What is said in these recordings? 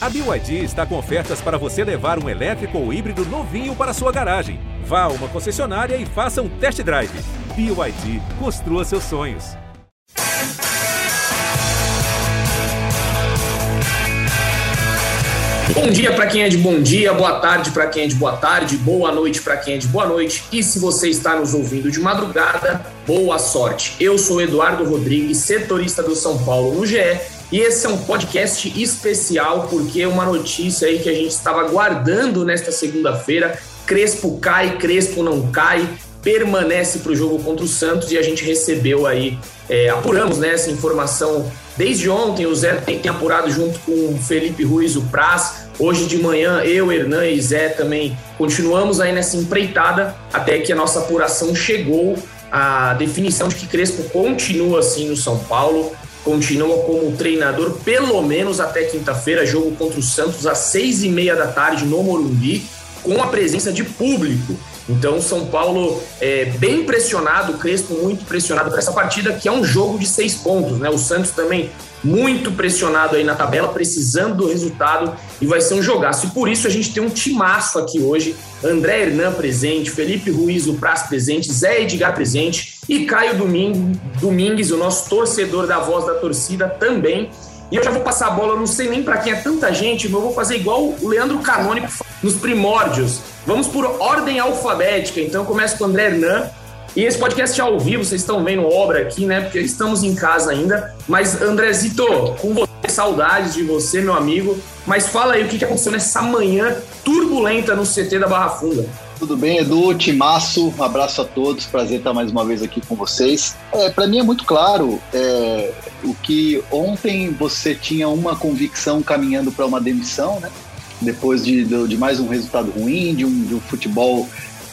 A BYD está com ofertas para você levar um elétrico ou híbrido novinho para sua garagem. Vá a uma concessionária e faça um test drive. BYD, construa seus sonhos. Bom dia para quem é de bom dia, boa tarde para quem é de boa tarde, boa noite para quem é de boa noite. E se você está nos ouvindo de madrugada, boa sorte. Eu sou Eduardo Rodrigues, setorista do São Paulo no GE e esse é um podcast especial porque uma notícia aí que a gente estava guardando nesta segunda-feira. Crespo cai, Crespo não cai, permanece para o jogo contra o Santos e a gente recebeu aí, é, apuramos né, essa informação desde ontem. O Zé tem, tem apurado junto com o Felipe Ruiz, o Praz. Hoje de manhã, eu, Hernan e Zé também continuamos aí nessa empreitada até que a nossa apuração chegou à definição de que Crespo continua assim no São Paulo continua como treinador pelo menos até quinta-feira, jogo contra o Santos às seis e meia da tarde no Morumbi, com a presença de público. Então, São Paulo é bem pressionado, Crespo muito pressionado para essa partida, que é um jogo de seis pontos, né? O Santos também muito pressionado aí na tabela, precisando do resultado e vai ser um jogaço. E por isso a gente tem um timaço aqui hoje: André Hernan presente, Felipe Ruiz, o Praz presente, Zé Edgar presente e Caio Domingues, o nosso torcedor da voz da torcida também. E eu já vou passar a bola, não sei nem para quem é tanta gente, mas eu vou fazer igual o Leandro Canônico nos primórdios. Vamos por ordem alfabética. Então eu começo com o André Hernan, e esse podcast é ao vivo, vocês estão vendo obra aqui, né? Porque estamos em casa ainda. Mas, Andrezito, com você, saudades de você, meu amigo. Mas fala aí o que aconteceu nessa manhã turbulenta no CT da Barra Funda. Tudo bem, Edu? Timaço, um abraço a todos, prazer estar mais uma vez aqui com vocês. É, Para mim é muito claro é, o que ontem você tinha uma convicção caminhando para uma demissão, né? Depois de, de, mais um resultado ruim, de um, de um futebol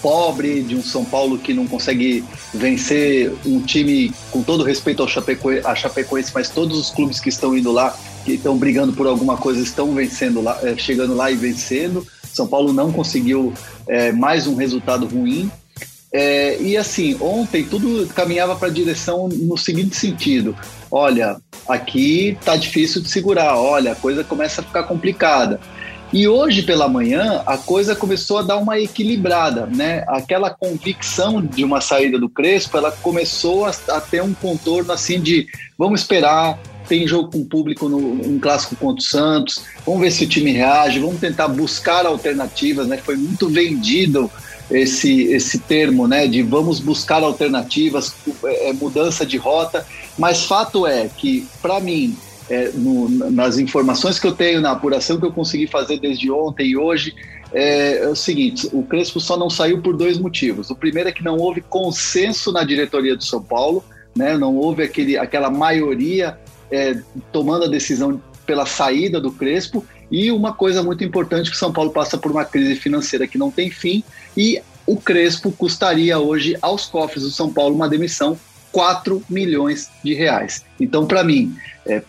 pobre, de um São Paulo que não consegue vencer um time, com todo respeito ao Chapecoense, a Chapecoense, mas todos os clubes que estão indo lá, que estão brigando por alguma coisa, estão vencendo lá, é, chegando lá e vencendo. São Paulo não conseguiu é, mais um resultado ruim. É, e assim, ontem tudo caminhava para a direção no seguinte sentido: olha, aqui tá difícil de segurar, olha, a coisa começa a ficar complicada. E hoje pela manhã a coisa começou a dar uma equilibrada, né? Aquela convicção de uma saída do Crespo, ela começou a, a ter um contorno assim de vamos esperar, tem jogo com público no um clássico contra o Santos, vamos ver se o time reage, vamos tentar buscar alternativas, né? Foi muito vendido esse esse termo, né? De vamos buscar alternativas, é, mudança de rota, mas fato é que para mim é, no, nas informações que eu tenho, na apuração que eu consegui fazer desde ontem e hoje, é, é, o seguinte: o Crespo só não saiu por dois motivos. O primeiro é que não houve consenso na diretoria do São Paulo, né? não houve aquele, aquela maioria é, tomando a decisão pela saída do Crespo. E uma coisa muito importante que São Paulo passa por uma crise financeira que não tem fim e o Crespo custaria hoje aos cofres do São Paulo uma demissão 4 milhões de reais. Então, para mim, é,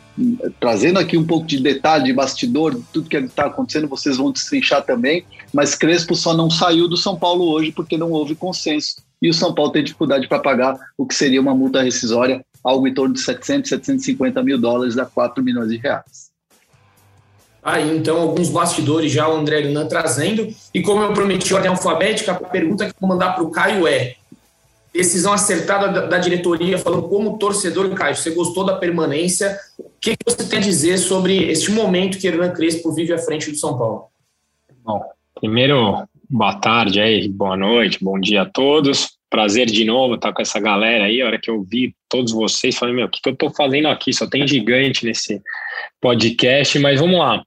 trazendo aqui um pouco de detalhe, de bastidor, tudo que está acontecendo, vocês vão destrinchar também, mas Crespo só não saiu do São Paulo hoje porque não houve consenso e o São Paulo tem dificuldade para pagar o que seria uma multa rescisória, algo em torno de 700, 750 mil dólares, dá 4 milhões de reais. Aí, então, alguns bastidores já o André Luna trazendo. E como eu prometi ordem alfabética, a pergunta que eu vou mandar para o Caio é: decisão acertada da, diretoria, falando como torcedor, Caio, você gostou da permanência? O que, que você tem a dizer sobre este momento que Hernan Crespo vive à frente do São Paulo? Bom, primeiro, boa tarde aí, boa noite, bom dia a todos. Prazer de novo estar com essa galera aí. A hora que eu vi todos vocês, falei, meu, o que, que eu estou fazendo aqui? Só tem gigante nesse podcast, mas vamos lá.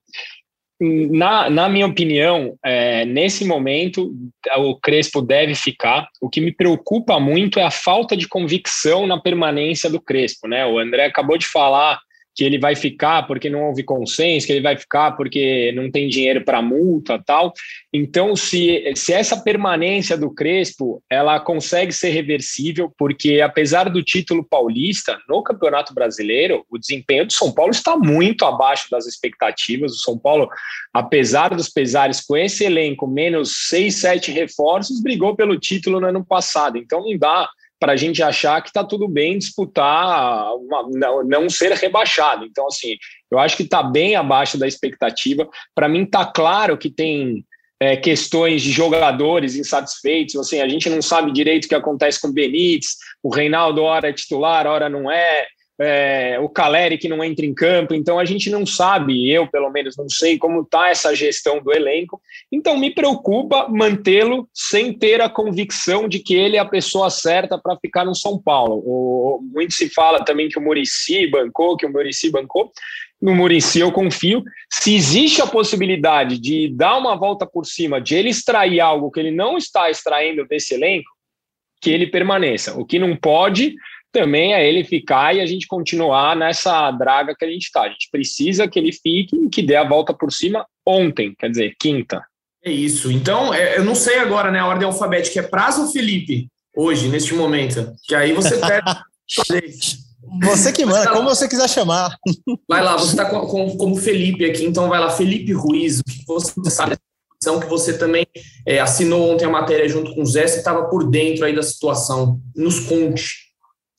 Na, na minha opinião, é, nesse momento, o Crespo deve ficar. O que me preocupa muito é a falta de convicção na permanência do Crespo. Né? O André acabou de falar que ele vai ficar porque não houve consenso, que ele vai ficar porque não tem dinheiro para multa tal. Então, se, se essa permanência do Crespo ela consegue ser reversível, porque apesar do título paulista, no Campeonato Brasileiro, o desempenho do São Paulo está muito abaixo das expectativas. O São Paulo, apesar dos pesares com esse elenco, menos seis, sete reforços, brigou pelo título no ano passado. Então, não dá para a gente achar que está tudo bem disputar, uma, não, não, ser rebaixado. Então, assim, eu acho que está bem abaixo da expectativa. Para mim, está claro que tem é, questões de jogadores insatisfeitos. Assim, a gente não sabe direito o que acontece com o Benítez, o Reinaldo, hora é titular, hora não é é, o Caleri que não entra em campo, então a gente não sabe, eu pelo menos não sei como está essa gestão do elenco, então me preocupa mantê-lo sem ter a convicção de que ele é a pessoa certa para ficar no São Paulo. O, muito se fala também que o Murici bancou, que o Murici bancou, no Murici eu confio. Se existe a possibilidade de dar uma volta por cima, de ele extrair algo que ele não está extraindo desse elenco, que ele permaneça. O que não pode também é ele ficar e a gente continuar nessa draga que a gente está. A gente precisa que ele fique e que dê a volta por cima ontem, quer dizer, quinta. É isso. Então, é, eu não sei agora, né, a ordem alfabética é prazo ou Felipe, hoje, neste momento? Que aí você pega. Você que manda, como você quiser chamar. Vai lá, você está com, com, como Felipe aqui, então vai lá, Felipe Ruiz, o que você sabe que você também é, assinou ontem a matéria junto com o Zé, você estava por dentro aí da situação. Nos conte.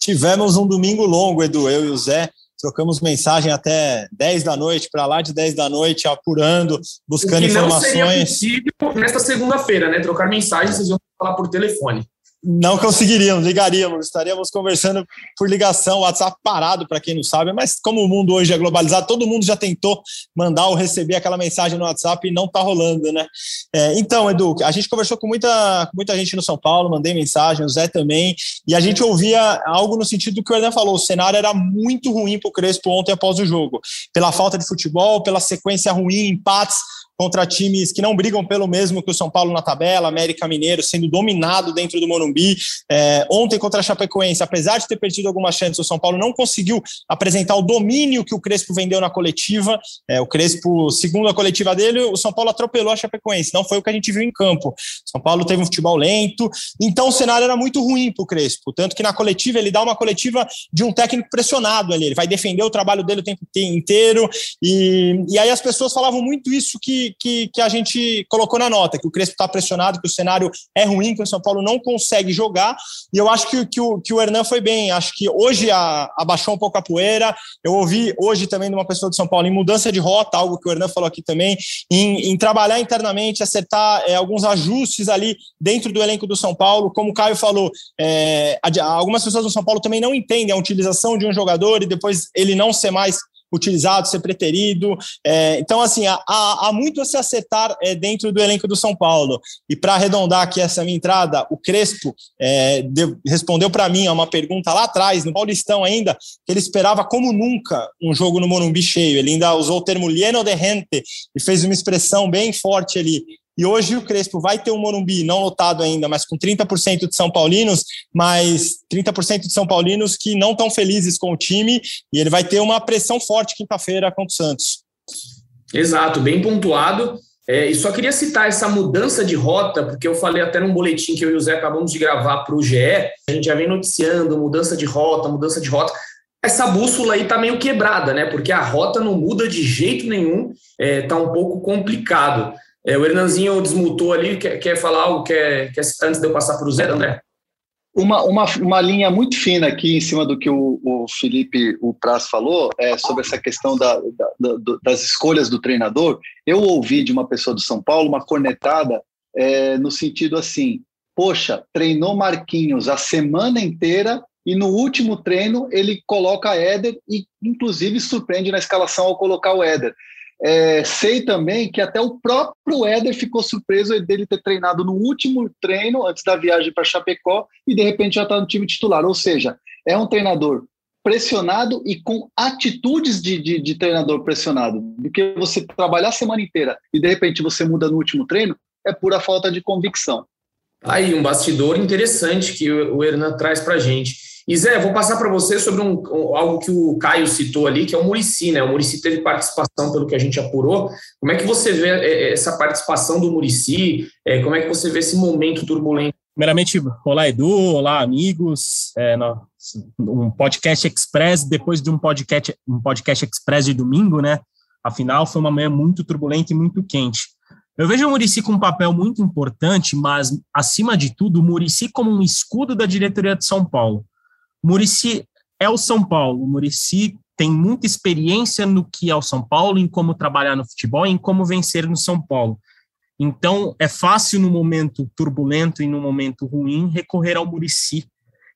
Tivemos um domingo longo, Edu, eu e o Zé. Trocamos mensagem até 10 da noite, para lá de 10 da noite, apurando, buscando o que não informações. Seria possível nesta segunda-feira, né? Trocar mensagens, vocês vão falar por telefone. Não conseguiríamos, ligaríamos, estaríamos conversando por ligação, WhatsApp parado, para quem não sabe, mas como o mundo hoje é globalizado, todo mundo já tentou mandar ou receber aquela mensagem no WhatsApp e não está rolando, né? É, então, Edu, a gente conversou com muita, muita gente no São Paulo, mandei mensagem, o Zé também, e a gente ouvia algo no sentido do que o Hernan falou: o cenário era muito ruim para o Crespo ontem após o jogo, pela falta de futebol, pela sequência ruim, empates contra times que não brigam pelo mesmo que o São Paulo na tabela, América Mineiro sendo dominado dentro do Morumbi. É, ontem contra a Chapecoense, apesar de ter perdido algumas chances, o São Paulo não conseguiu apresentar o domínio que o Crespo vendeu na coletiva. É, o Crespo, segundo a coletiva dele, o São Paulo atropelou a Chapecoense. Não foi o que a gente viu em campo. São Paulo teve um futebol lento, então o cenário era muito ruim para o Crespo. Tanto que na coletiva ele dá uma coletiva de um técnico pressionado ali. Ele vai defender o trabalho dele o tempo inteiro. E, e aí as pessoas falavam muito isso que que, que, a gente colocou na nota, que o Crespo está pressionado, que o cenário é ruim, que o São Paulo não consegue jogar, e eu acho que, que, o, que o Hernan foi bem, acho que hoje a, abaixou um pouco a poeira, eu ouvi hoje também de uma pessoa de São Paulo em mudança de rota, algo que o Hernan falou aqui também, em, em trabalhar internamente, acertar é, alguns ajustes ali dentro do elenco do São Paulo, como o Caio falou, é, algumas pessoas do São Paulo também não entendem a utilização de um jogador e depois ele não ser mais utilizado, ser preterido. É, então, assim, há, há, muito a se acertar é, dentro do elenco do São Paulo. E para arredondar aqui essa minha entrada, o Crespo é, deu, respondeu para mim a uma pergunta lá atrás, no Paulistão ainda, que ele esperava como nunca um jogo no Morumbi cheio. Ele ainda usou o termo lieno de gente e fez uma expressão bem forte ali. E hoje o Crespo vai ter um Morumbi não lotado ainda, mas com 30% de São Paulinos, mas 30% de São Paulinos que não estão felizes com o time, e ele vai ter uma pressão forte quinta-feira contra o Santos. Exato, bem pontuado. É, e só queria citar essa mudança de rota, porque eu falei até num boletim que eu e o Zé acabamos de gravar para o GE, a gente já vem noticiando mudança de rota, mudança de rota. Essa bússola aí tá meio quebrada, né? Porque a rota não muda de jeito nenhum, é, tá um pouco complicado. É, o Hernanzinho desmutou ali, quer, quer falar algo quer, quer, antes de eu passar para o Zé, André? Uma, uma, uma linha muito fina aqui em cima do que o, o Felipe, o Praz falou, é sobre essa questão da, da, da, das escolhas do treinador. Eu ouvi de uma pessoa do São Paulo uma cornetada é, no sentido assim: poxa, treinou Marquinhos a semana inteira e no último treino ele coloca Éder e, inclusive, surpreende na escalação ao colocar o Éder. É, sei também que até o próprio Éder ficou surpreso dele ter treinado no último treino, antes da viagem para Chapecó, e de repente já está no time titular. Ou seja, é um treinador pressionado e com atitudes de, de, de treinador pressionado. Do que você trabalhar a semana inteira e de repente você muda no último treino, é pura falta de convicção. Aí, um bastidor interessante que o Hernan traz para a gente. E Zé, vou passar para você sobre um, algo que o Caio citou ali, que é o Murici, né? O Murici teve participação, pelo que a gente apurou. Como é que você vê é, é, essa participação do Murici? É, como é que você vê esse momento turbulento? Primeiramente, olá Edu, olá amigos, é, um podcast express depois de um podcast, um podcast express de domingo, né? Afinal, foi uma manhã muito turbulenta e muito quente. Eu vejo o Murici com um papel muito importante, mas, acima de tudo, o Murici como um escudo da diretoria de São Paulo. Murici é o São Paulo. Murici tem muita experiência no que é o São Paulo, em como trabalhar no futebol, em como vencer no São Paulo. Então, é fácil no momento turbulento e no momento ruim recorrer ao Murici.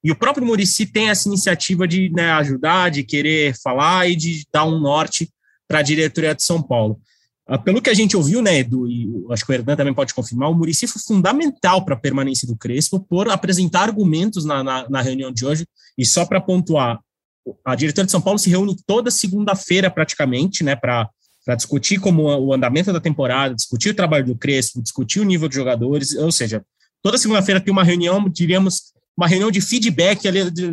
E o próprio Murici tem essa iniciativa de né, ajudar, de querer falar e de dar um norte para a diretoria de São Paulo. Ah, pelo que a gente ouviu, né, Edu, e acho que o Hernan também pode confirmar, o Murici foi fundamental para a permanência do Crespo por apresentar argumentos na, na, na reunião de hoje. E só para pontuar, a diretoria de São Paulo se reúne toda segunda-feira, praticamente, né, para discutir como o andamento da temporada, discutir o trabalho do Crespo, discutir o nível de jogadores, ou seja, toda segunda-feira tem uma reunião, diríamos, uma reunião de feedback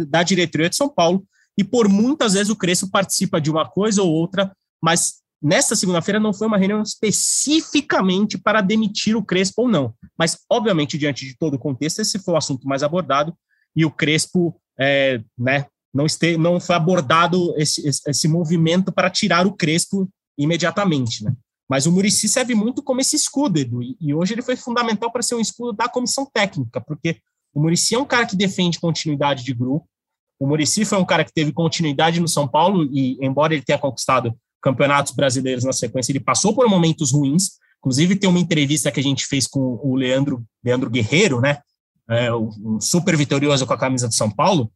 da diretoria de São Paulo, e por muitas vezes o Crespo participa de uma coisa ou outra, mas Nesta segunda-feira não foi uma reunião especificamente para demitir o Crespo ou não, mas obviamente diante de todo o contexto esse foi o assunto mais abordado e o Crespo, é, né, não, este, não foi abordado esse, esse, esse, movimento para tirar o Crespo imediatamente, né? Mas o Murici serve muito como esse escudo, Edu, e, e hoje ele foi fundamental para ser um escudo da comissão técnica, porque o Murici é um cara que defende continuidade de grupo, o Murici foi um cara que teve continuidade no São Paulo e, embora ele tenha conquistado campeonatos brasileiros na sequência, ele passou por momentos ruins. Inclusive, tem uma entrevista que a gente fez com o Leandro, Leandro Guerreiro, né? É, super vitorioso com a camisa de São Paulo.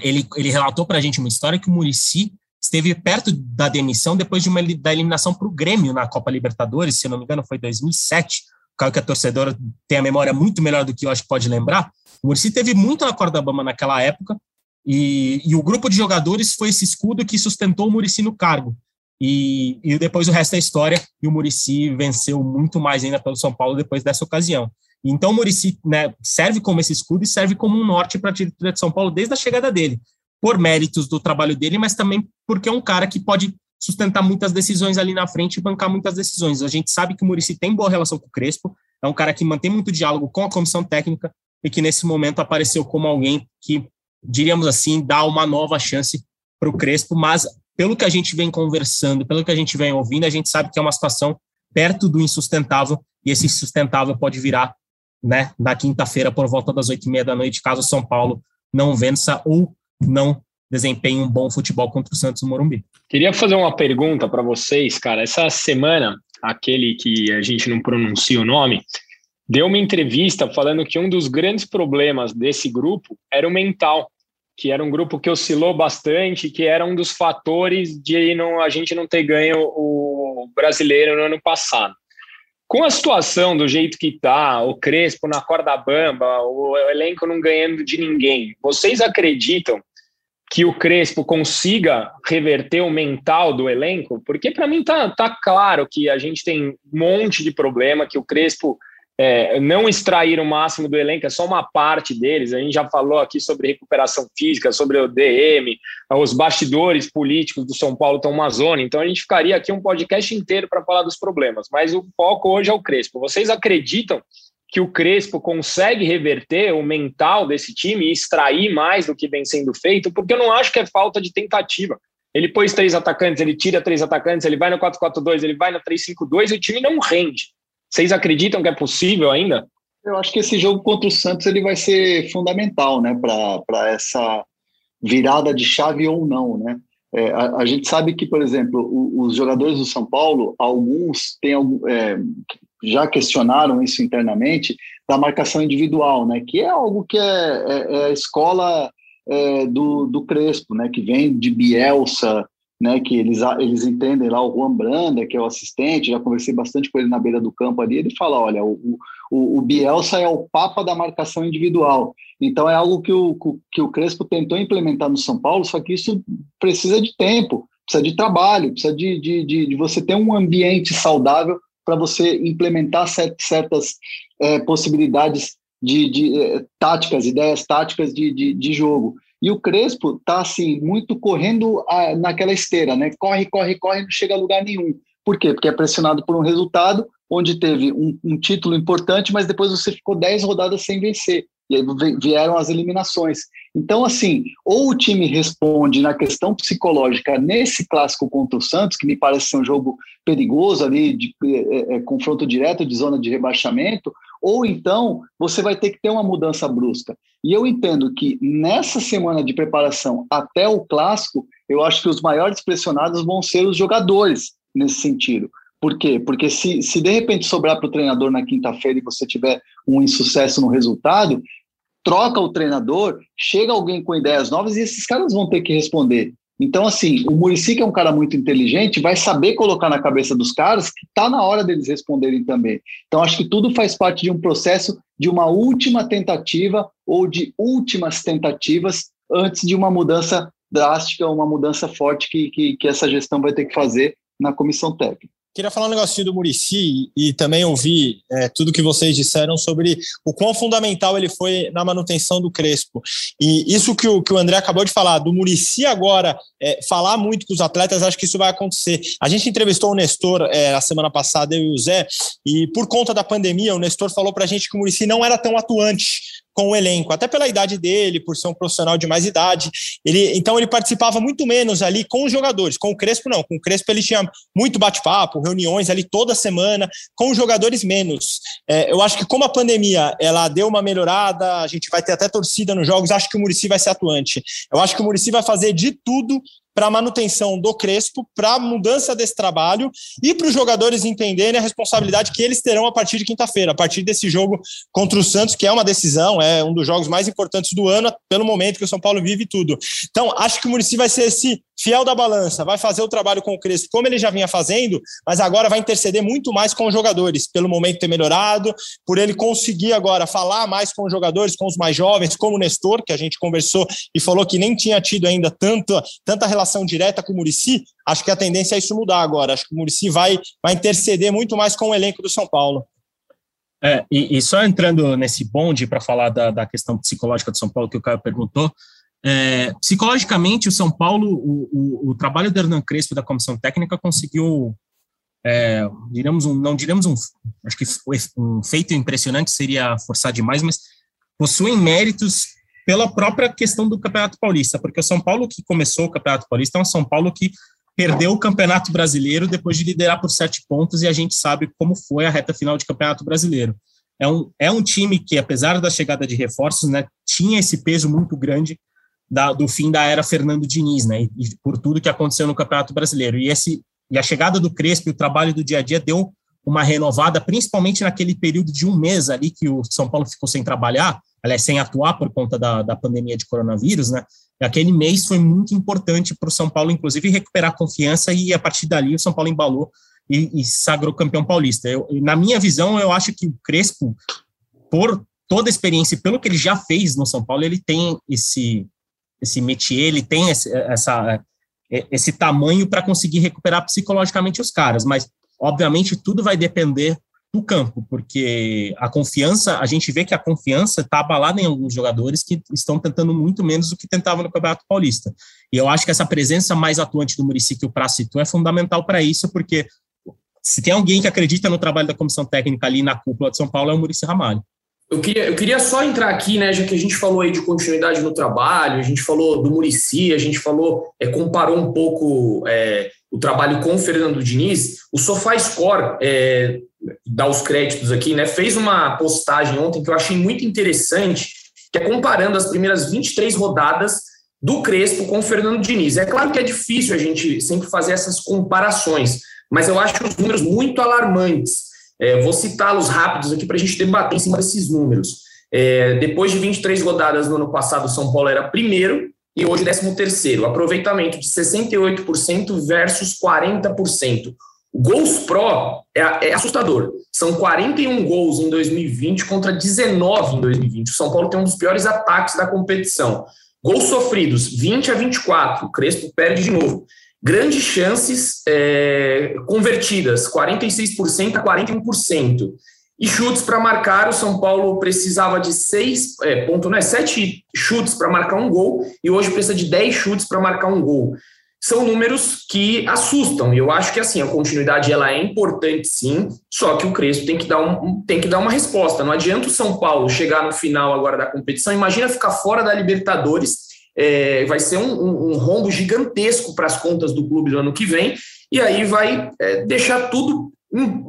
Ele, ele relatou para a gente uma história que o Murici esteve perto da demissão depois de uma, da eliminação para o Grêmio na Copa Libertadores, se não me engano, foi 2007. Caio que a torcedora tem a memória muito melhor do que eu acho que pode lembrar. O Murici teve muito na corda bamba naquela época, e, e, o grupo de jogadores foi esse escudo que sustentou o Murici no cargo. E, e depois o resto é história, e o Murici venceu muito mais ainda pelo São Paulo depois dessa ocasião. Então o Murici né, serve como esse escudo e serve como um norte para a diretoria de São Paulo desde a chegada dele, por méritos do trabalho dele, mas também porque é um cara que pode sustentar muitas decisões ali na frente e bancar muitas decisões. A gente sabe que o Murici tem boa relação com o Crespo, é um cara que mantém muito diálogo com a comissão técnica e que nesse momento apareceu como alguém que, diríamos assim, dá uma nova chance para o Crespo, mas pelo que a gente vem conversando, pelo que a gente vem ouvindo, a gente sabe que é uma situação perto do insustentável, e esse insustentável pode virar né, na quinta-feira por volta das oito e meia da noite, caso o São Paulo não vença ou não desempenhe um bom futebol contra o Santos no Morumbi. Queria fazer uma pergunta para vocês, cara. Essa semana, aquele que a gente não pronuncia o nome, deu uma entrevista falando que um dos grandes problemas desse grupo era o mental que era um grupo que oscilou bastante, que era um dos fatores de não, a gente não ter ganho o brasileiro no ano passado. Com a situação do jeito que está, o Crespo na corda bamba, o elenco não ganhando de ninguém, vocês acreditam que o Crespo consiga reverter o mental do elenco? Porque para mim tá, tá claro que a gente tem um monte de problema, que o Crespo é, não extrair o máximo do elenco, é só uma parte deles. A gente já falou aqui sobre recuperação física, sobre o DM, os bastidores políticos do São Paulo estão uma zona, então a gente ficaria aqui um podcast inteiro para falar dos problemas, mas o foco hoje é o Crespo. Vocês acreditam que o Crespo consegue reverter o mental desse time e extrair mais do que vem sendo feito? Porque eu não acho que é falta de tentativa. Ele pôs três atacantes, ele tira três atacantes, ele vai no 4-4-2, ele vai no 3-5-2 e o time não rende. Vocês acreditam que é possível ainda? Eu acho que esse jogo contra o Santos ele vai ser fundamental, né, para essa virada de chave ou não, né? É, a, a, gente sabe que, por exemplo, o, os jogadores do São Paulo, alguns têm, é, já questionaram isso internamente da marcação individual, né? Que é algo que é, é, é a escola é, do, do Crespo, né? Que vem de Bielsa, né, que eles, eles entendem lá, o Juan Branda, que é o assistente, já conversei bastante com ele na beira do campo ali, ele fala, olha, o, o, o Bielsa é o papa da marcação individual, então é algo que o, que o Crespo tentou implementar no São Paulo, só que isso precisa de tempo, precisa de trabalho, precisa de, de, de, de você ter um ambiente saudável para você implementar certas é, possibilidades de, de é, táticas, ideias táticas de, de, de jogo. E o Crespo está assim, muito correndo a, naquela esteira, né? Corre, corre, corre, não chega a lugar nenhum. Por quê? Porque é pressionado por um resultado onde teve um, um título importante, mas depois você ficou 10 rodadas sem vencer. E aí vieram as eliminações. Então, assim, ou o time responde na questão psicológica nesse clássico contra o Santos, que me parece ser um jogo perigoso ali, de é, é, confronto direto de zona de rebaixamento, ou então você vai ter que ter uma mudança brusca. E eu entendo que nessa semana de preparação até o clássico, eu acho que os maiores pressionados vão ser os jogadores nesse sentido. Por quê? Porque se, se de repente sobrar para o treinador na quinta-feira e você tiver um insucesso no resultado, troca o treinador, chega alguém com ideias novas e esses caras vão ter que responder. Então, assim, o Murici, que é um cara muito inteligente, vai saber colocar na cabeça dos caras que está na hora deles responderem também. Então, acho que tudo faz parte de um processo de uma última tentativa ou de últimas tentativas antes de uma mudança drástica, uma mudança forte que, que, que essa gestão vai ter que fazer na comissão técnica. Queria falar um negocinho do Murici e também ouvir é, tudo que vocês disseram sobre o quão fundamental ele foi na manutenção do Crespo. E isso que o, que o André acabou de falar, do Murici agora é, falar muito com os atletas, acho que isso vai acontecer. A gente entrevistou o Nestor é, a semana passada, eu e o Zé, e por conta da pandemia, o Nestor falou para a gente que o Murici não era tão atuante com o elenco, até pela idade dele, por ser um profissional de mais idade. Ele, então ele participava muito menos ali com os jogadores. Com o Crespo não, com o Crespo ele tinha muito bate-papo, reuniões ali toda semana, com os jogadores menos. É, eu acho que como a pandemia ela deu uma melhorada, a gente vai ter até torcida nos jogos, acho que o Murici vai ser atuante. Eu acho que o Murici vai fazer de tudo para a manutenção do Crespo, para a mudança desse trabalho e para os jogadores entenderem a responsabilidade que eles terão a partir de quinta-feira, a partir desse jogo contra o Santos, que é uma decisão, é um dos jogos mais importantes do ano, pelo momento que o São Paulo vive tudo. Então, acho que o Murici vai ser esse fiel da balança, vai fazer o trabalho com o Crespo como ele já vinha fazendo, mas agora vai interceder muito mais com os jogadores, pelo momento ter melhorado, por ele conseguir agora falar mais com os jogadores, com os mais jovens, como o Nestor, que a gente conversou e falou que nem tinha tido ainda tanto, tanta relação direta com o Murici, acho que a tendência é isso mudar agora. Acho que o Murici vai, vai interceder muito mais com o elenco do São Paulo. É, e, e só entrando nesse bonde para falar da, da questão psicológica do São Paulo que o Caio perguntou, é, psicologicamente, o São Paulo, o, o, o, trabalho do Hernan Crespo da comissão técnica conseguiu, é, diremos um, não diremos um, acho que um feito impressionante seria forçar demais, mas possuem méritos pela própria questão do Campeonato Paulista, porque o São Paulo que começou o Campeonato Paulista é um São Paulo que perdeu o Campeonato Brasileiro depois de liderar por sete pontos e a gente sabe como foi a reta final de Campeonato Brasileiro. É um, é um time que, apesar da chegada de reforços, né, tinha esse peso muito grande da, do fim da era Fernando Diniz, né, e, e, por tudo que aconteceu no Campeonato Brasileiro. E, esse, e a chegada do Crespo e o trabalho do dia a dia deu uma renovada, principalmente naquele período de um mês ali que o São Paulo ficou sem trabalhar, aliás, sem atuar por conta da, da pandemia de coronavírus, né? Aquele mês foi muito importante para o São Paulo, inclusive, recuperar a confiança e a partir dali o São Paulo embalou e, e sagrou campeão paulista. Eu, na minha visão, eu acho que o Crespo, por toda a experiência e pelo que ele já fez no São Paulo, ele tem esse esse métier, ele tem esse, essa, é, esse tamanho para conseguir recuperar psicologicamente os caras, mas obviamente tudo vai depender do campo, porque a confiança, a gente vê que a confiança está abalada em alguns jogadores que estão tentando muito menos do que tentavam no Campeonato Paulista. E eu acho que essa presença mais atuante do Murici que o Praça citou é fundamental para isso, porque se tem alguém que acredita no trabalho da comissão técnica ali na cúpula de São Paulo é o Murici Ramalho. Eu queria, eu queria só entrar aqui, né, já que a gente falou aí de continuidade no trabalho, a gente falou do Murici, a gente falou, é, comparou um pouco é, o trabalho com o Fernando Diniz, o SofaScore, é, dá os créditos aqui, né, fez uma postagem ontem que eu achei muito interessante, que é comparando as primeiras 23 rodadas do Crespo com o Fernando Diniz. É claro que é difícil a gente sempre fazer essas comparações, mas eu acho os números muito alarmantes. É, vou citá-los rápidos aqui para a gente debater em cima desses números. É, depois de 23 rodadas no ano passado, o São Paulo era primeiro e hoje 13 terceiro. Aproveitamento de 68% versus 40%. Gols Pro é, é, assustador. São 41 gols em 2020 contra 19 em 2020. O São Paulo tem um dos piores ataques da competição. Gols sofridos, 20 a 24. O Crespo perde de novo. Grandes chances é, convertidas, 46% a 41%. E chutes para marcar, o São Paulo precisava de seis, é, ponto, né, sete chutes para marcar um gol, e hoje precisa de 10 chutes para marcar um gol. São números que assustam. E eu acho que assim, a continuidade ela é importante sim, só que o Crespo tem que dar, um, tem que dar uma resposta. Não adianta o São Paulo chegar no final agora da competição, imagina ficar fora da Libertadores. É, vai ser um, um, um rombo gigantesco para as contas do clube do ano que vem, e aí vai é, deixar tudo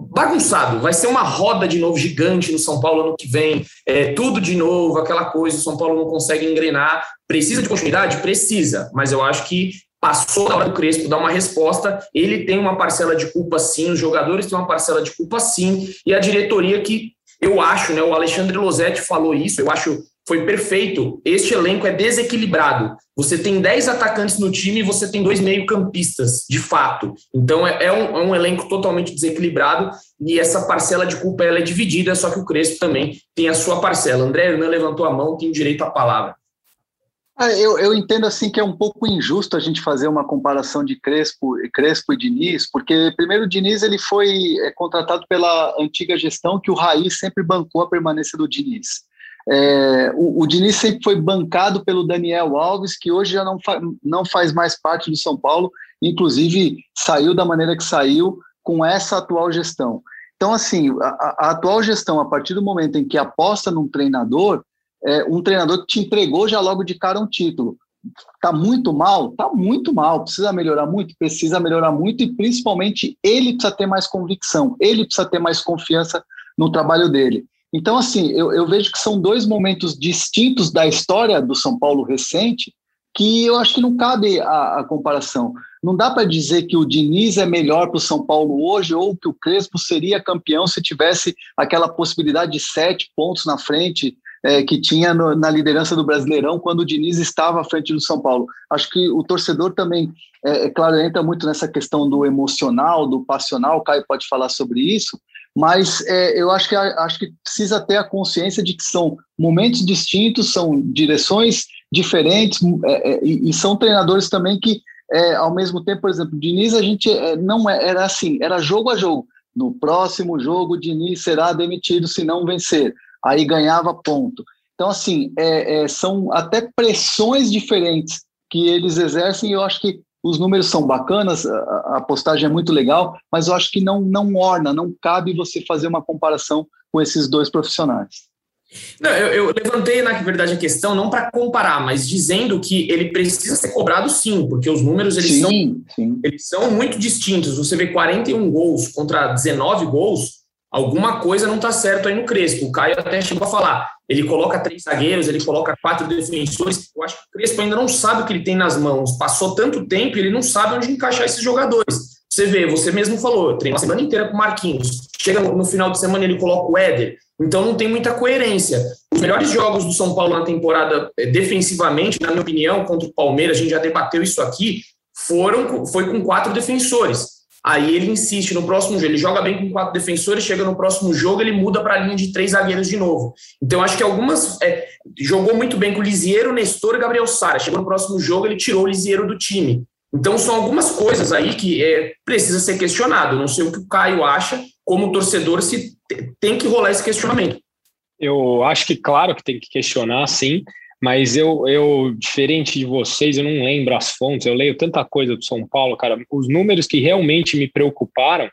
bagunçado. Vai ser uma roda de novo gigante no São Paulo ano que vem, é, tudo de novo, aquela coisa. O São Paulo não consegue engrenar. Precisa de continuidade? Precisa, mas eu acho que passou da hora do Crespo dar uma resposta. Ele tem uma parcela de culpa sim, os jogadores têm uma parcela de culpa sim, e a diretoria que eu acho, né? O Alexandre Losetti falou isso, eu acho foi perfeito. Este elenco é desequilibrado. Você tem 10 atacantes no time e você tem dois meio-campistas, de fato. Então é, é, um, é, um, elenco totalmente desequilibrado e essa parcela de culpa ela é dividida, só que o Crespo também tem a sua parcela. André Hernan levantou a mão, tem direito à palavra. Ah, eu, eu, entendo assim que é um pouco injusto a gente fazer uma comparação de Crespo, Crespo e Diniz, porque primeiro o Diniz ele foi é, contratado pela antiga gestão que o Raiz sempre bancou a permanência do Diniz. É, o, o Diniz sempre foi bancado pelo Daniel Alves, que hoje já não, fa não faz mais parte do São Paulo, inclusive saiu da maneira que saiu com essa atual gestão. Então, assim, a, a atual gestão, a partir do momento em que aposta num treinador, é, um treinador que te entregou já logo de cara um título. Tá muito mal? Tá muito mal. Precisa melhorar muito? Precisa melhorar muito e principalmente ele precisa ter mais convicção, ele precisa ter mais confiança no trabalho dele. Então, assim, eu, eu vejo que são dois momentos distintos da história do São Paulo recente que eu acho que não cabe a, a comparação. Não dá para dizer que o Diniz é melhor para o São Paulo hoje ou que o Crespo seria campeão se tivesse aquela possibilidade de sete pontos na frente é, que tinha no, na liderança do Brasileirão quando o Diniz estava à frente do São Paulo. Acho que o torcedor também, é, é claro, entra muito nessa questão do emocional, do passional, o Caio pode falar sobre isso, mas é, eu acho que, acho que precisa ter a consciência de que são momentos distintos, são direções diferentes é, é, e, e, são treinadores também que, é, ao mesmo tempo, por exemplo, Diniz, a gente é, não era assim, era jogo a jogo. No próximo jogo, Diniz será demitido se não vencer aí ganhava ponto. Então, assim, é, é, são até pressões diferentes que eles exercem e eu acho que os números são bacanas, a, a postagem é muito legal, mas eu acho que não, não orna, não cabe você fazer uma comparação com esses dois profissionais. Não, eu, eu, levantei, na verdade, a questão não para comparar, mas dizendo que ele precisa ser cobrado sim, porque os números eles, sim, são, sim. eles são muito distintos. Você vê 41 gols contra 19 gols, alguma coisa não está certo aí no Crespo. O Caio até chegou a falar. Ele coloca três zagueiros, ele coloca quatro defensores. Eu acho que o Crespo ainda não sabe o que ele tem nas mãos. Passou tanto tempo, ele não sabe onde encaixar esses jogadores. Você vê, você mesmo falou, treina a semana inteira com o Marquinhos. Chega no final de semana, ele coloca o Éder. Então não tem muita coerência. Os melhores jogos do São Paulo na temporada, eh, defensivamente, na minha opinião, contra o Palmeiras, a gente já debateu isso aqui, foram, foi com quatro defensores. Aí ele insiste no próximo jogo, ele joga bem com quatro defensores, chega no próximo jogo, ele muda para a linha de três zagueiros de novo. Então acho que algumas. É, jogou muito bem com o Lisieiro, Nestor e Gabriel Sara. Chegou no próximo jogo, ele tirou o Lisieiro do time. Então são algumas coisas aí que é, precisa ser questionado. Não sei o que o Caio acha, como torcedor, se tem que rolar esse questionamento. Eu acho que, claro, que tem que questionar, sim. Mas eu, eu, diferente de vocês, eu não lembro as fontes, eu leio tanta coisa do São Paulo, cara. Os números que realmente me preocuparam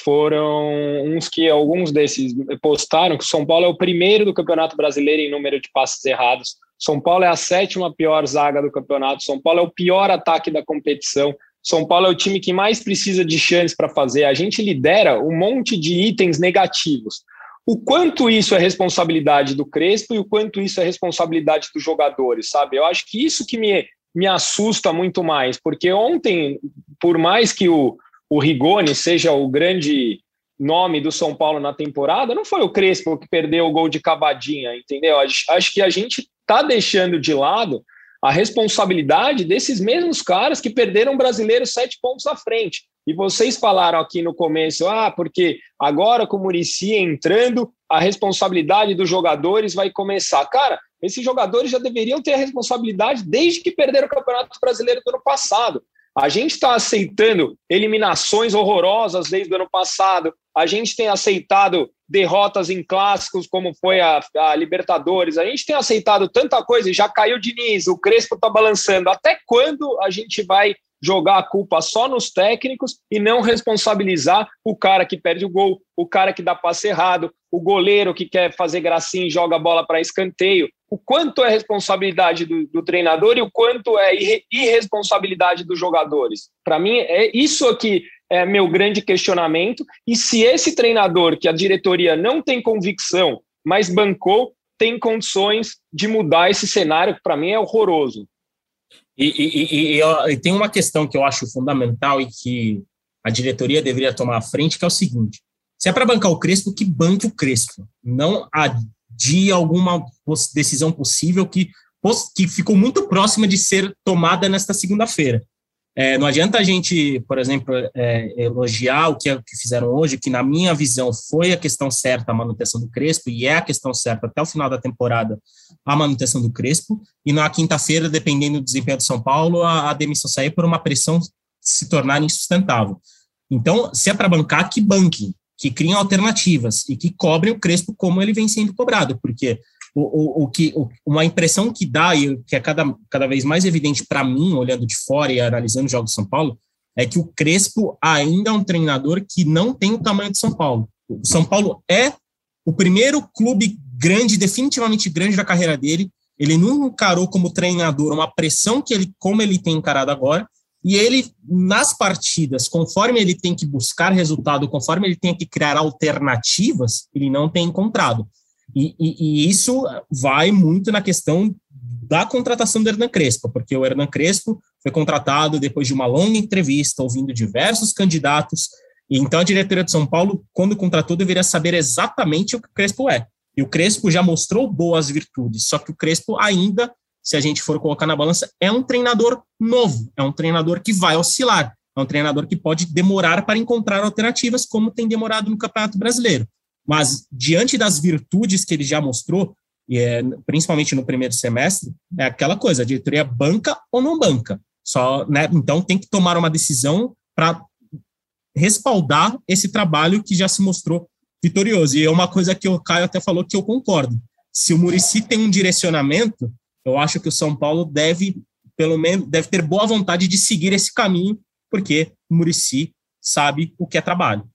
foram uns que alguns desses postaram que o São Paulo é o primeiro do Campeonato Brasileiro em número de passes errados. São Paulo é a sétima pior zaga do campeonato. São Paulo é o pior ataque da competição. São Paulo é o time que mais precisa de chances para fazer. A gente lidera um monte de itens negativos o quanto isso é responsabilidade do Crespo e o quanto isso é responsabilidade dos jogadores, sabe? Eu acho que isso que me, me assusta muito mais, porque ontem, por mais que o, o Rigoni seja o grande nome do São Paulo na temporada, não foi o Crespo que perdeu o gol de cavadinha, entendeu? Acho, que a gente está deixando de lado a responsabilidade desses mesmos caras que perderam o brasileiro sete pontos à frente. E vocês falaram aqui no começo, ah, porque agora com o Murici entrando, a responsabilidade dos jogadores vai começar. Cara, esses jogadores já deveriam ter a responsabilidade desde que perderam o Campeonato Brasileiro do ano passado. A gente está aceitando eliminações horrorosas desde o ano passado. A gente tem aceitado derrotas em clássicos, como foi a, a Libertadores. A gente tem aceitado tanta coisa. Já caiu o Diniz, o Crespo está balançando. Até quando a gente vai jogar a culpa só nos técnicos e não responsabilizar o cara que perde o gol, o cara que dá passe errado, o goleiro que quer fazer gracinha e joga a bola para escanteio. O quanto é responsabilidade do, do, treinador e o quanto é irresponsabilidade dos jogadores. Para mim, é isso aqui é meu grande questionamento. E se esse treinador, que a diretoria não tem convicção, mas bancou, tem condições de mudar esse cenário, que para mim é horroroso. E, e, e, e, tem uma questão que eu acho fundamental e que a diretoria deveria tomar à frente, que é o seguinte: se é para bancar o Crespo, que banque o Crespo, não adie alguma decisão possível que, que ficou muito próxima de ser tomada nesta segunda-feira. É, não adianta a gente, por exemplo, é, elogiar o que, o que fizeram hoje, que na minha visão foi a questão certa a manutenção do Crespo, e é a questão certa até o final da temporada a manutenção do Crespo, e na quinta-feira, dependendo do desempenho do São Paulo, a, a demissão sair por uma pressão se tornar insustentável. Então, se é para bancar, que banque, que criem alternativas e que cobrem o Crespo como ele vem sendo cobrado, porque o, o, o que o, uma impressão que dá e que é cada, cada vez mais evidente para mim, olhando de fora e analisando os jogos de São Paulo, é que o Crespo ainda é um treinador que não tem o tamanho de São Paulo. O São Paulo é o primeiro clube grande, definitivamente grande da carreira dele. Ele não encarou como treinador uma pressão que ele, como ele tem encarado agora, e ele, nas partidas, conforme ele tem que buscar resultado, conforme ele tem que criar alternativas, ele não tem encontrado. E, e, e, isso vai muito na questão da contratação do Hernan Crespo, porque o Hernan Crespo foi contratado depois de uma longa entrevista, ouvindo diversos candidatos, e então a diretoria de São Paulo, quando contratou, deveria saber exatamente o que o Crespo é. E o Crespo já mostrou boas virtudes, só que o Crespo ainda, se a gente for colocar na balança, é um treinador novo, é um treinador que vai oscilar, é um treinador que pode demorar para encontrar alternativas, como tem demorado no Campeonato Brasileiro. Mas, diante das virtudes que ele já mostrou, e é, principalmente no primeiro semestre, é aquela coisa: a diretoria banca ou não banca. Só, né, então, tem que tomar uma decisão para respaldar esse trabalho que já se mostrou vitorioso. E é uma coisa que o Caio até falou que eu concordo. Se o Murici tem um direcionamento, eu acho que o São Paulo deve, pelo menos, deve ter boa vontade de seguir esse caminho, porque o Murici sabe o que é trabalho.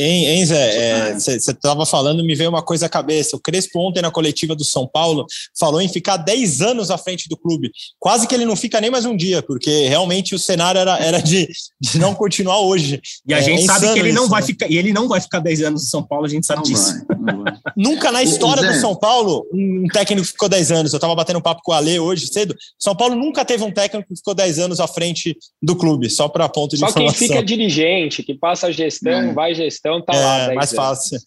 Hein, hein Zé? Você é, estava falando, me veio uma coisa à cabeça. O Crespo, ontem na coletiva do São Paulo, falou em ficar 10 anos à frente do clube. Quase que ele não fica nem mais um dia, porque realmente o cenário era, era de, de não continuar hoje. E a é, gente é sabe que ele não vai né? ficar, e ele não vai ficar 10 anos no São Paulo, a gente sabe não disso. Vai, vai. Nunca na história do São Paulo um técnico ficou 10 anos. Eu estava batendo papo com o Ale hoje cedo. São Paulo nunca teve um técnico que ficou 10 anos à frente do clube, só para ponto de só informação. Só quem fica dirigente, que passa a gestão, é. vai gestão, tá é. lá é, mais fácil.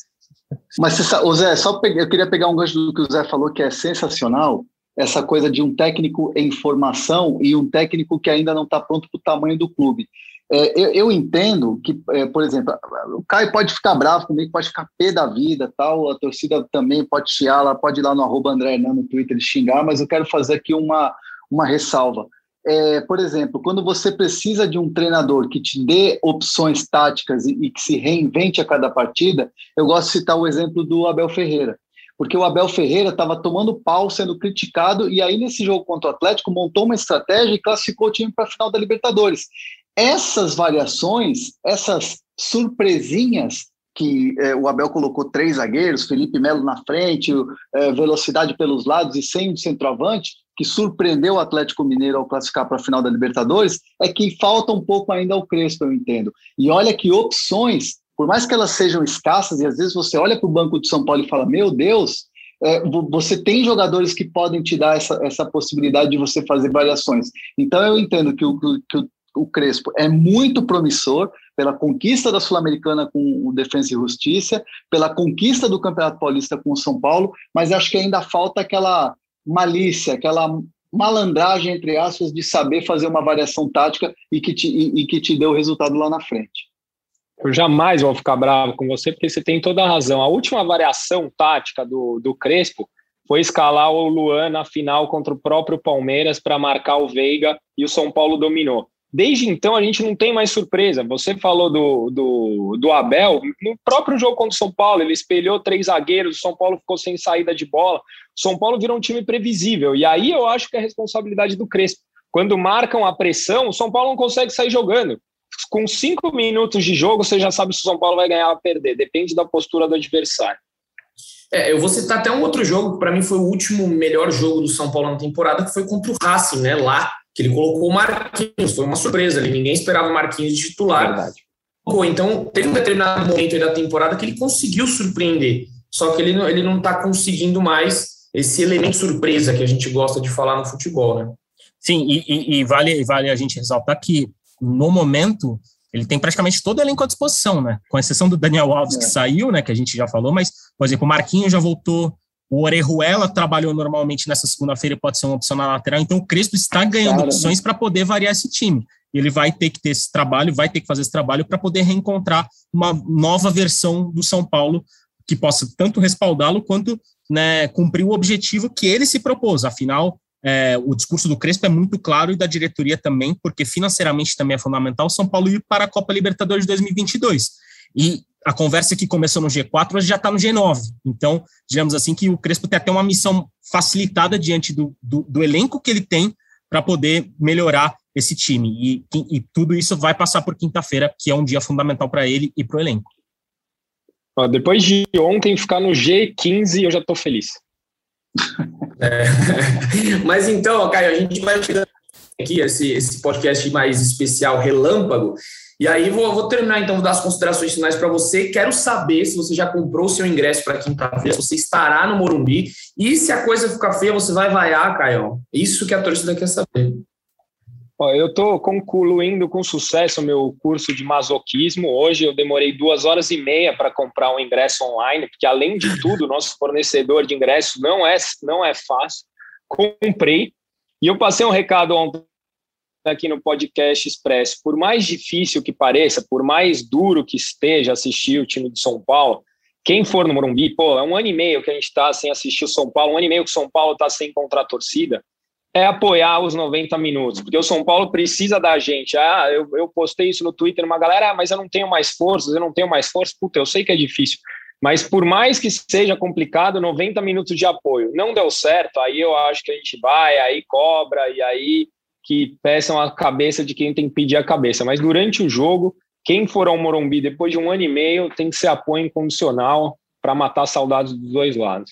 Mas, o Zé, só eu queria pegar um gancho do que o Zé falou, que é sensacional, essa coisa de um técnico em formação e um técnico que ainda não está pronto para o tamanho do clube. É, eu, eu, entendo que, é, por exemplo, o Caio pode ficar bravo comigo, pode ficar pé da vida, tal, a torcida também pode chiar, lá, pode ir lá no arroba André Hernan, no Twitter e xingar, mas eu quero fazer aqui uma, uma ressalva é, por exemplo, quando você precisa de um treinador que te dê opções táticas e, e, que se reinvente a cada partida, eu gosto de citar o exemplo do Abel Ferreira. Porque o Abel Ferreira estava tomando pau, sendo criticado, e aí nesse jogo contra o Atlético montou uma estratégia e classificou o time para a final da Libertadores. Essas variações, essas surpresinhas que é, o Abel colocou três zagueiros, Felipe Melo na frente, é, velocidade pelos lados e sem um centroavante, que surpreendeu o Atlético Mineiro ao classificar para a final da Libertadores, é que falta um pouco ainda ao Crespo, eu entendo. E olha que opções, por mais que elas sejam escassas, e às vezes você olha para o Banco de São Paulo e fala, meu Deus, é, você tem jogadores que podem te dar essa, essa possibilidade de você fazer variações. Então eu entendo que o, que o, o Crespo é muito promissor, pela conquista da Sul-Americana com o Defensa e Justiça, pela conquista do Campeonato Paulista com o São Paulo, mas acho que ainda falta aquela malícia, aquela malandragem, entre aspas, de saber fazer uma variação tática e que te, e, e que te dê o resultado lá na frente. Eu jamais vou ficar bravo com você, porque você tem toda a razão. A última variação tática do, do Crespo foi escalar o Luan na final contra o próprio Palmeiras para marcar o Veiga e o São Paulo dominou. Desde então, a gente não tem mais surpresa. Você falou do, do, do Abel, no próprio jogo contra o São Paulo, ele espelhou três zagueiros, o São Paulo ficou sem saída de bola. O São Paulo virou um time previsível. E aí eu acho que é responsabilidade do Crespo. quando marcam a pressão, o São Paulo não consegue sair jogando. Com cinco minutos de jogo, você já sabe se o São Paulo vai ganhar ou perder. Depende da postura do adversário. É, eu vou citar até um outro jogo que para mim foi o último melhor jogo do São Paulo na temporada, que foi contra o Racing, né? Lá, que ele colocou o Marquinhos, foi uma surpresa ali, ninguém esperava o Marquinhos de titular. Verdade. Então, teve um determinado momento da temporada que ele conseguiu surpreender, só que ele não, ele não tá conseguindo mais esse elemento surpresa que a gente gosta de falar no futebol, né? Sim, e, e, e vale, vale a gente ressaltar que no momento ele tem praticamente todo o elenco à disposição, né? Com exceção do Daniel Alves, é. que saiu, né? Que a gente já falou, mas, por exemplo, o Marquinhos já voltou, o Orejuela trabalhou normalmente nessa segunda-feira pode ser uma opção na lateral, então o Crespo está ganhando Cara, opções para poder variar esse time. Ele vai ter que ter esse trabalho, vai ter que fazer esse trabalho para poder reencontrar uma nova versão do São Paulo que possa tanto respaldá-lo quanto né, cumprir o objetivo que ele se propôs. Afinal, é, o discurso do Crespo é muito claro e da diretoria também, porque financeiramente também é fundamental São Paulo ir para a Copa Libertadores de 2022. E a conversa que começou no G4 hoje já está no G9. Então, digamos assim, que o Crespo tem até uma missão facilitada diante do, do, do elenco que ele tem para poder melhorar esse time. E, e, tudo isso vai passar por quinta-feira, que é um dia fundamental para ele e para o elenco. depois de ontem ficar no G15, eu já estou feliz. É. Mas então, Caio, a gente vai chegando aqui esse, esse podcast mais especial relâmpago. E aí vou, vou terminar então vou dar as considerações finais para você. Quero saber se você já comprou o seu ingresso para quinta-feira, se você estará no Morumbi e se a coisa ficar feia, você vai vaiar, Caio. Isso que a torcida quer saber. Eu estou concluindo com sucesso o meu curso de masoquismo. Hoje eu demorei duas horas e meia para comprar um ingresso online, porque além de tudo, nosso fornecedor de ingressos não é, não é fácil. Comprei e eu passei um recado ontem aqui no podcast Expresso. Por mais difícil que pareça, por mais duro que esteja assistir o time de São Paulo, quem for no Morumbi, pô, é um ano e meio que a gente está sem assistir o São Paulo, um ano e meio que o São Paulo está sem encontrar torcida é apoiar os 90 minutos, porque o São Paulo precisa da gente. Ah, eu, eu postei isso no Twitter, uma galera, ah, mas eu não tenho mais forças, eu não tenho mais força. Puta, eu sei que é difícil, mas por mais que seja complicado, 90 minutos de apoio. Não deu certo, aí eu acho que a gente vai, aí cobra, e aí que peçam a cabeça de quem tem que pedir a cabeça. Mas durante o jogo, quem for ao Morumbi depois de um ano e meio tem que ser apoio incondicional para matar saudades dos dois lados.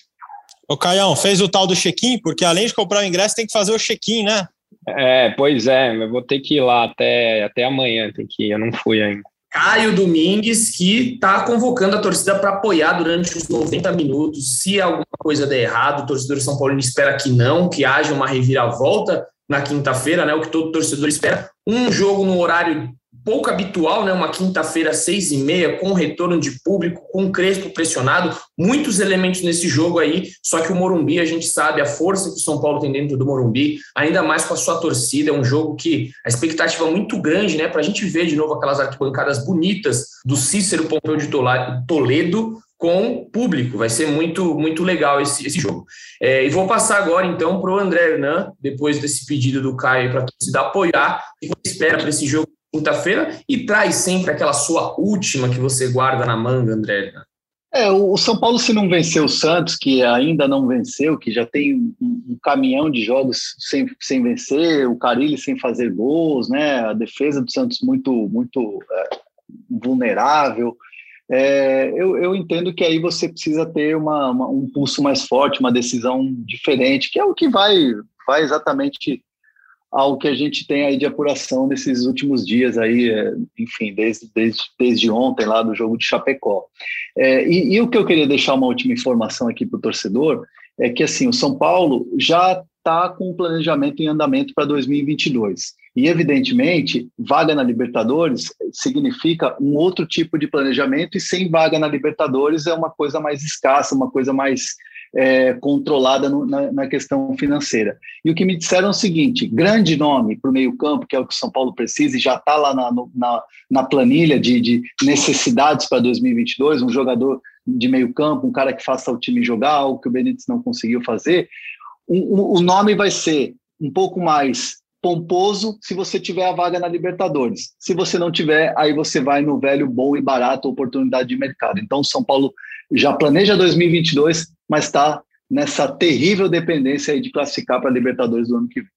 Ô, Caião, fez o tal do check-in? Porque além de comprar o ingresso, tem que fazer o check-in, né? É, pois é, eu vou ter que ir lá até, até amanhã, tem que ir, eu não fui ainda. Caio Domingues, que está convocando a torcida para apoiar durante os 90 minutos. Se alguma coisa der errado, o torcedor de São Paulo espera que não, que haja uma reviravolta na quinta-feira, né? O que todo torcedor espera. Um jogo no horário pouco habitual, né? Uma quinta-feira, seis e meia, com retorno de público, com Crespo pressionado, muitos elementos nesse jogo aí. Só que o Morumbi, a gente sabe a força que o São Paulo tem dentro do Morumbi, ainda mais com a sua torcida. É um jogo que a expectativa é muito grande, né? Para a gente ver de novo aquelas arquibancadas bonitas do Cícero Pompeu de Toledo com público. Vai ser muito, muito legal esse, esse jogo. É, e vou passar agora, então, para o André Hernan, depois desse pedido do Caio para a torcida apoiar. O que você espera para esse jogo quinta-feira e traz sempre aquela sua última que você guarda na manga, André. É, o São Paulo, se não vencer o Santos, que ainda não venceu, que já tem um, um caminhão de jogos sem, sem vencer, o Carilli sem fazer gols, né? A defesa do Santos muito, muito é, vulnerável. É, eu, eu, entendo que aí você precisa ter uma, uma, um pulso mais forte, uma decisão diferente, que é o que vai, vai exatamente ao que a gente tem aí de apuração nesses últimos dias aí, é, enfim, desde, desde, desde ontem lá do jogo de Chapecó. É, e, e, o que eu queria deixar uma última informação aqui para o torcedor é que assim o São Paulo já está com o planejamento em andamento para 2022. E, evidentemente, vaga na Libertadores significa um outro tipo de planejamento, e sem vaga na Libertadores é uma coisa mais escassa, uma coisa mais é, controlada no, na, na, questão financeira. E o que me disseram é o seguinte: grande nome para o meio-campo, que é o que o São Paulo precisa, e já está lá na, na, na, planilha de, de necessidades para 2022, um jogador de meio-campo, um cara que faça o time jogar, algo que o Benítez não conseguiu fazer. O, o nome vai ser um pouco mais pomposo se você tiver a vaga na Libertadores. Se você não tiver, aí você vai no velho bom e barato oportunidade de mercado. Então, São Paulo já planeja 2022, mas está nessa terrível dependência de classificar para a Libertadores do ano que vem.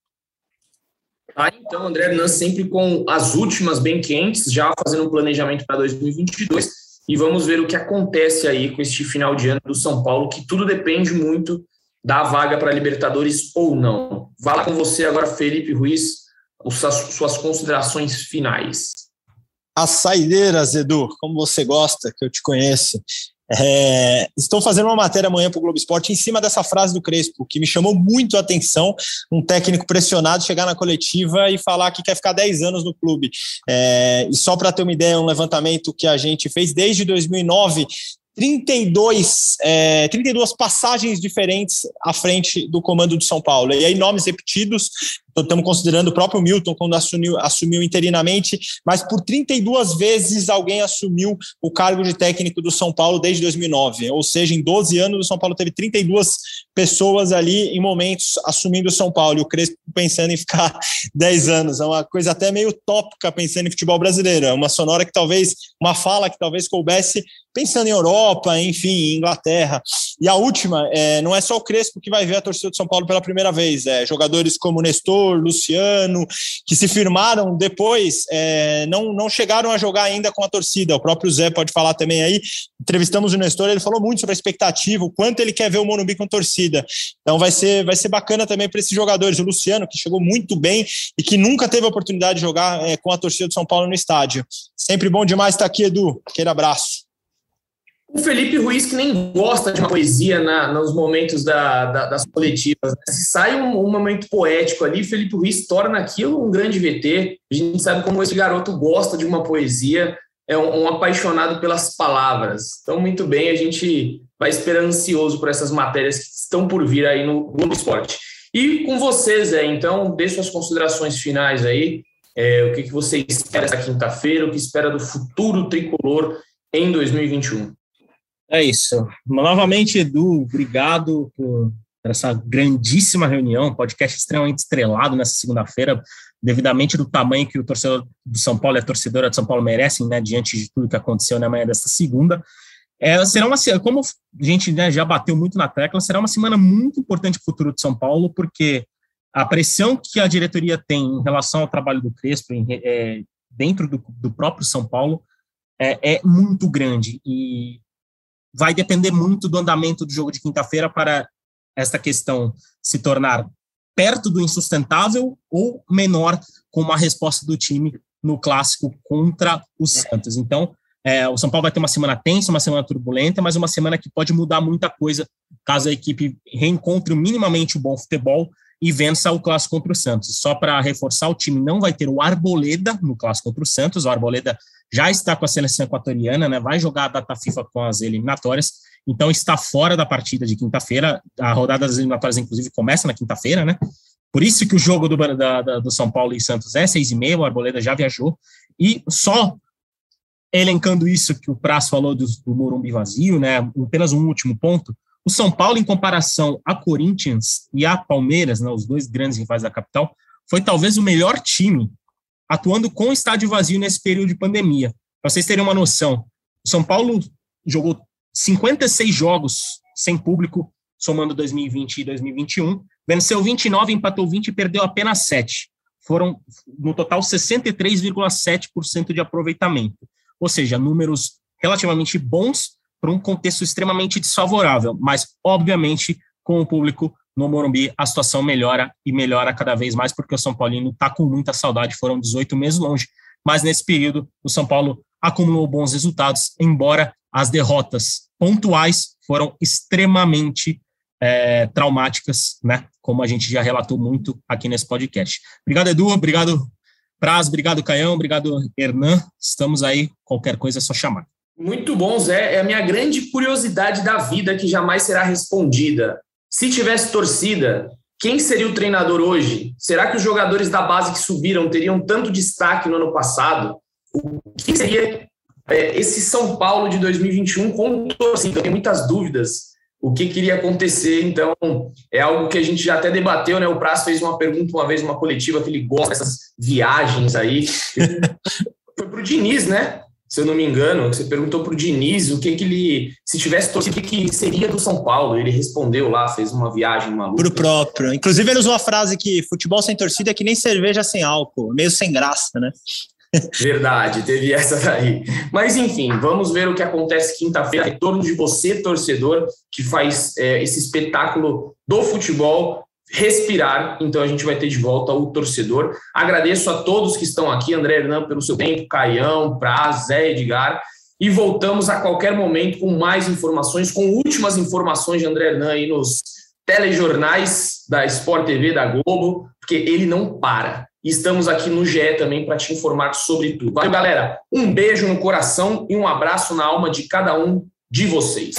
Tá, então, André Hernan sempre com as últimas bem quentes, já fazendo um planejamento para 2022. E vamos ver o que acontece aí com este final de ano do São Paulo, que tudo depende muito da vaga para Libertadores ou não. Vai lá com você agora, Felipe Ruiz, suas considerações finais. As saideiras, Edu, como você gosta, que eu te conheço. É, estou fazendo uma matéria amanhã para o Globo Esporte em cima dessa frase do Crespo, que me chamou muito a atenção. Um técnico pressionado chegar na coletiva e falar que quer ficar 10 anos no clube. É, e só para ter uma ideia, um levantamento que a gente fez desde 2009, 32, é, 32 passagens diferentes à frente do comando de São Paulo. E aí, nomes repetidos, estamos considerando o próprio Milton quando assumiu, assumiu interinamente, mas por 32 vezes alguém assumiu o cargo de técnico do São Paulo desde 2009. Ou seja, em 12 anos, o São Paulo teve 32 pessoas ali em momentos assumindo o São Paulo. E o Crespo pensando em ficar 10 anos. É uma coisa até meio tópica pensando em futebol brasileiro. É uma sonora que talvez, uma fala que talvez coubesse pensando em Europa, enfim, Inglaterra. E a última, é, não é só o Crespo que vai ver a torcida do São Paulo pela primeira vez, é, jogadores como Nestor, Luciano, que se firmaram depois, é, não, não chegaram a jogar ainda com a torcida. O próprio Zé pode falar também aí. Entrevistamos o Nestor, ele falou muito sobre a expectativa, o quanto ele quer ver o Morumbi com torcida. Então vai ser, vai ser bacana também para esses jogadores. O Luciano, que chegou muito bem e que nunca teve a oportunidade de jogar é, com a torcida do São Paulo no estádio. Sempre bom demais estar aqui, Edu. Aquele abraço. O Felipe Ruiz, que nem gosta de uma poesia na, nos momentos da, da, das coletivas. Né? Se sai um, um, momento poético ali, Felipe Ruiz torna aquilo um grande VT. A gente sabe como esse garoto gosta de uma poesia, é um, um apaixonado pelas palavras. Então, muito bem, a gente vai esperando ansioso por essas matérias que estão por vir aí no Globo Esporte. E com vocês, é, então, dê suas considerações finais aí. É, o que, que você espera essa quinta-feira, o que espera do futuro tricolor em 2021? É isso. Novamente, Edu, obrigado por essa grandíssima reunião, podcast extremamente estrelado nessa segunda-feira, devidamente do tamanho que o torcedor do São Paulo e a torcedora de São Paulo merecem, né, diante de tudo que aconteceu na manhã desta segunda. É, será uma como a gente né, já bateu muito na tecla, será uma semana muito importante para o futuro de São Paulo, porque a pressão que a diretoria tem em relação ao trabalho do Crespo em, é, dentro do, do, próprio São Paulo é, é muito grande e vai depender muito do andamento do jogo de quinta-feira para esta questão se tornar perto do insustentável ou menor com uma resposta do time no clássico contra o Santos. Então, é, o São Paulo vai ter uma semana tensa, uma semana turbulenta, mas uma semana que pode mudar muita coisa caso a equipe reencontre minimamente o bom futebol e vença o clássico contra o Santos. Só para reforçar, o time não vai ter o Arboleda no clássico contra o Santos. O Arboleda já está com a seleção equatoriana, né? Vai jogar a data FIFA com as eliminatórias, então está fora da partida de quinta-feira. A rodada das eliminatórias, inclusive, começa na quinta-feira, né? Por isso que o jogo do, da, do São Paulo e Santos é seis e meia, o Arboleda já viajou. E só elencando isso que o Prazo falou do, do Morumbi vazio, né? Apenas um último ponto. O São Paulo, em comparação a Corinthians e a Palmeiras, né, os dois grandes rivais da capital, foi talvez o melhor time atuando com estádio vazio nesse período de pandemia. Para vocês terem uma noção, o São Paulo jogou 56 jogos sem público, somando 2020 e 2021, venceu 29, empatou 20 e perdeu apenas 7. Foram, no total, 63,7% de aproveitamento. Ou seja, números relativamente bons para um contexto extremamente desfavorável, mas, obviamente, com o público no Morumbi a situação melhora e melhora cada vez mais, porque o São Paulino está com muita saudade, foram 18 meses longe, mas nesse período o São Paulo acumulou bons resultados, embora as derrotas pontuais foram extremamente é, traumáticas, né? Como a gente já relatou muito aqui nesse podcast. Obrigado, Edu, obrigado, Praz, obrigado, Caião, obrigado, Hernan. Estamos aí, qualquer coisa é só chamar. Muito bom, Zé. É a minha grande curiosidade da vida que jamais será respondida. Se tivesse torcida, quem seria o treinador hoje? Será que os jogadores da base que subiram teriam tanto destaque no ano passado? O que seria é, esse São Paulo de 2021 com torcida? Eu tenho muitas dúvidas. O que queria acontecer? Então, é algo que a gente já até debateu, né? O Prazo fez uma pergunta uma vez numa coletiva que ele gosta dessas viagens aí. Foi para o Diniz, né? Se eu não me engano, você perguntou para o Diniz o que, que ele, se tivesse torcido, o que, que seria do São Paulo. Ele respondeu lá, fez uma viagem maluca. Pro próprio. Inclusive, ele usou a frase que futebol sem torcida é que nem cerveja sem álcool, meio sem graça, né? Verdade, teve essa daí. Mas enfim, vamos ver o que acontece quinta-feira. Retorno de você, torcedor, que faz é, esse espetáculo do futebol respirar. Então a gente vai ter de volta o torcedor. Agradeço a todos que estão aqui, André Hernan, pelo seu tempo, Caião, Praz, Zé Edgar. E voltamos a qualquer momento com mais informações, com últimas informações de André Hernan aí nos telejornais da Sport TV, da Globo, porque ele não para. Estamos aqui no GE também para te informar sobre tudo. Valeu, galera. Um beijo no coração e um abraço na alma de cada um de vocês.